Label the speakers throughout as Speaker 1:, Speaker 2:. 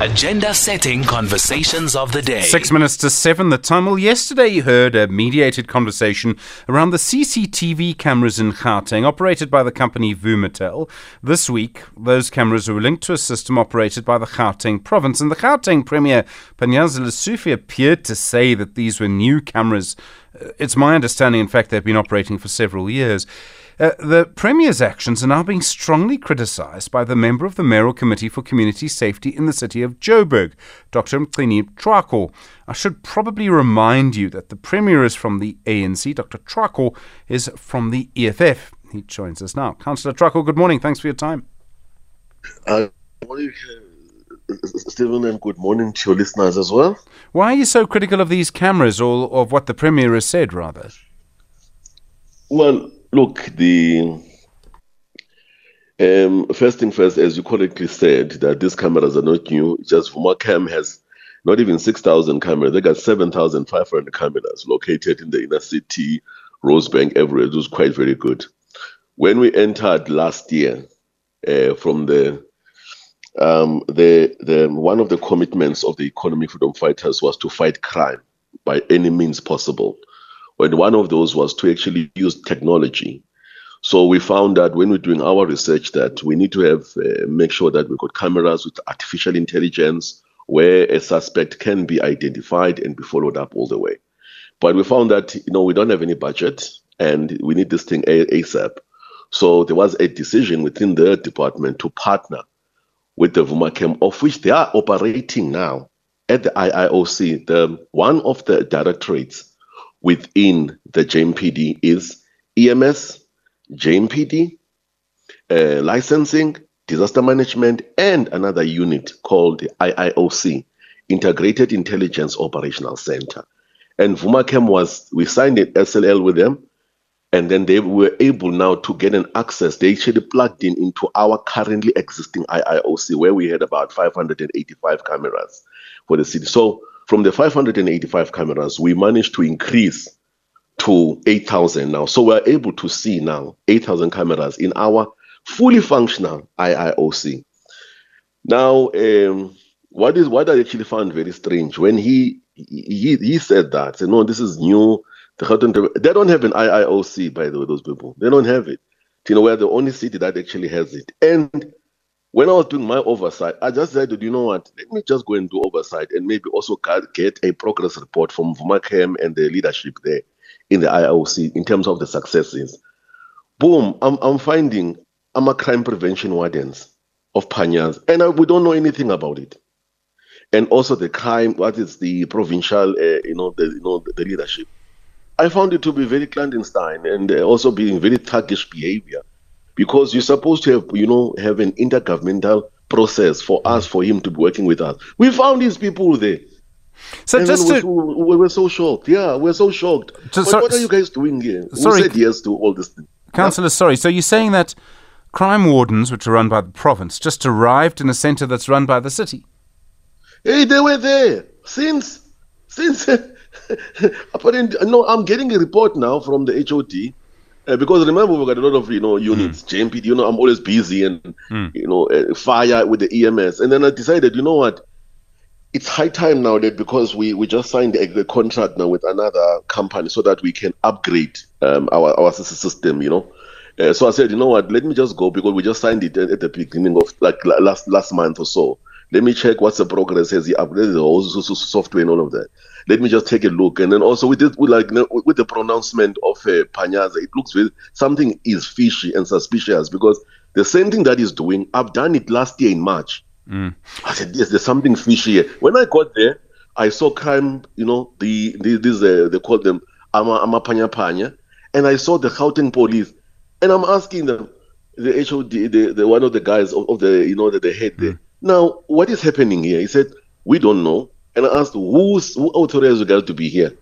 Speaker 1: Agenda setting conversations of the day.
Speaker 2: Six minutes to seven. The time. Yesterday you heard a mediated conversation around the CCTV cameras in Gauteng, operated by the company Vumatel. This week, those cameras were linked to a system operated by the Gauteng province, and the Gauteng Premier Panyaza Lesufi appeared to say that these were new cameras. Uh, it's my understanding, in fact, they've been operating for several years. Uh, the Premier's actions are now being strongly criticised by the member of the Mayoral Committee for Community Safety in the city of Joburg, Dr. Mgcini Tshwaku. I should probably remind you that the Premier is from the ANC, Dr. Tshwaku is from the EFF. He joins us now. Councillor Tshwaku, good morning. Thanks for your time.
Speaker 3: Uh, morning, uh, Stephen, and good morning to your listeners as well.
Speaker 2: Why are you so critical of these cameras or of what the Premier has said, rather?
Speaker 3: Well, Look, the um, first thing first, as you correctly said, that these cameras are not new. Just Vumacam has not even 6,000 cameras. They got 7,500 cameras located in the inner city, Rosebank, everywhere. It was quite very good. When we entered last year uh, from the um, the the one of the commitments of the economic freedom fighters was to fight crime by any means possible. And one of those was to actually use technology. So we found that when we're doing our research that we need to have uh, make sure that we've got cameras with artificial intelligence where a suspect can be identified and be followed up all the way. But we found that you know we don't have any budget and we need this thing ASAP. So there was a decision within the department to partner with the Vumacam, of which they are operating now at the IIOC. The one of the directorates within the JMPD is EMS, JMPD, uh, licensing, disaster management, and another unit called IIOC, Integrated Intelligence Operational Center. And Vumacam was, we signed an SLL with them, and then they were able now to get an access. They actually plugged in into our currently existing IIOC, where we had about 585 cameras for the city. So from the 585 cameras, we managed to increase to 8,000 now. So we're able to see now 8,000 cameras in our fully functional IIOC. Now, um, what is what I actually found very strange when he he he said that, said, no, this is new. They don't have an IIOC, by the way, those people. They don't have it. You know, we're the only city that actually has it. And when I was doing my oversight, I just said, you know what, let me just go and do oversight and maybe also get a progress report from Vumacam and the leadership there in the IOC in terms of the successes. Boom, I'm, I'm finding I'm a crime prevention wardens of Panyas, and I, we don't know anything about it. And also the crime, what is the provincial, uh, you know, the you know the, the, leadership. I found it to be very clandestine and also being very thuggish behavior because you're supposed to have, you know, have an intergovernmental process for us, for him to be working with us. We found these people there.
Speaker 2: So and just
Speaker 3: to, we were so shocked. Yeah, we're so shocked. So, so, what are you guys doing here? Sorry, Who said yes to all this?
Speaker 2: Councillor, yeah? sorry. So you're saying that crime wardens, which are run by the province, just arrived in a centre that's run by the city?
Speaker 3: Hey, they were there since since. Apparently, no, I'm getting a report now from the HOD uh, because remember, we've got a lot of you know units, mm. JMPD. You know, I'm always busy and mm. you know uh, fire with the EMS. And then I decided, you know what? It's high time now that because we, we just signed the, the contract now with another company so that we can upgrade um, our our system. You know. Uh, so I said, you know what? Let me just go because we just signed it at, at the beginning of like last last month or so. Let me check what's the progress. Has he upgraded the whole software and all of that? let me just take a look. And then also with this, with like with the pronouncement of uh, Panyaza, it looks very something is fishy and suspicious because the same thing that he's doing, I've done it last year in March. Mm. I said, yes, there's something fishy here. When I got there, I saw crime, you know, the, the this uh, they call them ama ama panya panya, and I saw the Gauteng police, and I'm asking them, the HOD, the, the one of the guys of, of the you know the, the head there. Mm. Now, what is happening here? He said, we don't know and I asked who's who authorized you guys to be here.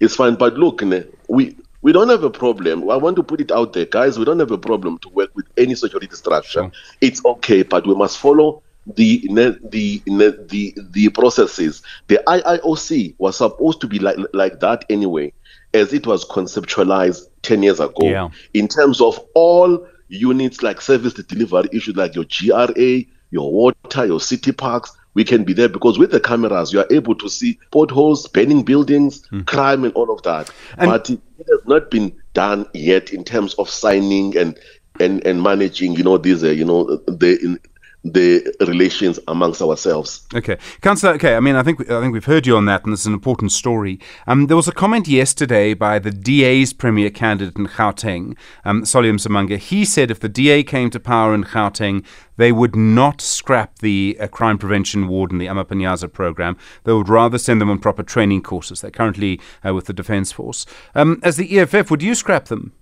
Speaker 3: It's fine, but look, we we don't have a problem. I want to put it out there, guys. We don't have a problem to work with any security structure. Sure. It's okay, but we must follow the the the the processes. The IIOC was supposed to be like like that anyway, as it was conceptualized ten years ago. Yeah. In terms of all units like service delivery issues like your JRA, your water, your city parks, we can be there because with the cameras you are able to see potholes, burning buildings, mm. crime, and all of that. And but it has not been done yet in terms of signing and and and managing. You know these, uh, you know the in, the relations amongst ourselves.
Speaker 2: Okay, Councillor. Okay, I mean, I think I think we've heard you on that, and it's an important story. Um, there was a comment yesterday by the DA's premier candidate in Gauteng, um, Solly Msimanga. He said if the DA came to power in Gauteng, they would not scrap the uh, crime prevention warden, the Amapanyaza program. They would rather send them on proper training courses. They're currently uh, with the Defence Force. Um, as the EFF, would you scrap them?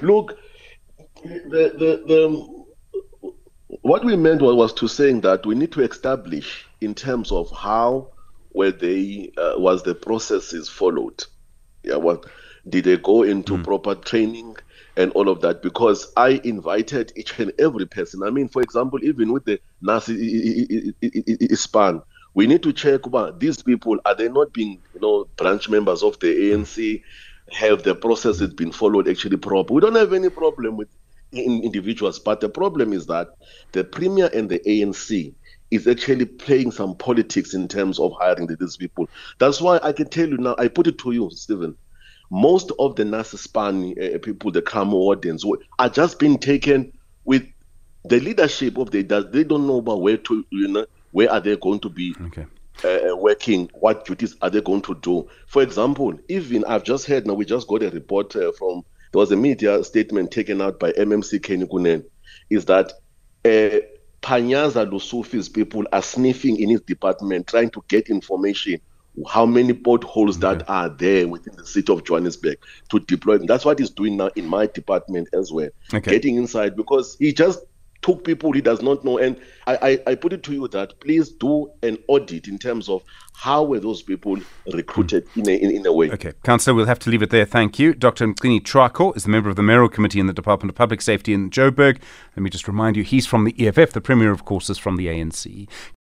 Speaker 3: Look, the the, the what we meant was, was to saying that we need to establish in terms of how were they uh, was the processes followed. Yeah, what did they go into mm. proper training and all of that? Because I invited each and every person. I mean, for example, even with the Nasi iSpani, we need to check about these people are they not being you know branch members of the ANC? Have the processes been followed actually proper? We don't have any problem with individuals. But the problem is that the Premier and the ANC is actually playing some politics in terms of hiring these people. That's why I can tell you now, I put it to you, Stephen. Most of the Nasi iSpani uh, people, the crime wardens, are just being taken with the leadership of the they don't know about where to you know where are they going to be okay. uh, working what duties are they going to do for example even i've just heard now we just got a report uh, from there was a media statement taken out by MMC Kenny Kunene, is that uh, Panyaza Lesufi's people are sniffing in his department, trying to get information how many potholes okay. that are there within the city of Johannesburg to deploy them. That's what he's doing now in my department as well. Okay. Getting inside because he just took people he does not know. And I, I, I, put it to you that please do an audit in terms of how were those people recruited hmm. in, a, in, in a way.
Speaker 2: Okay, Councillor, we'll have to leave it there. Thank you. Dr. Mgcini Tshwaku is the member of the Mayoral Committee in the Department of Public Safety in Joburg. Let me just remind you, he's from the EFF. The Premier, of course, is from the ANC.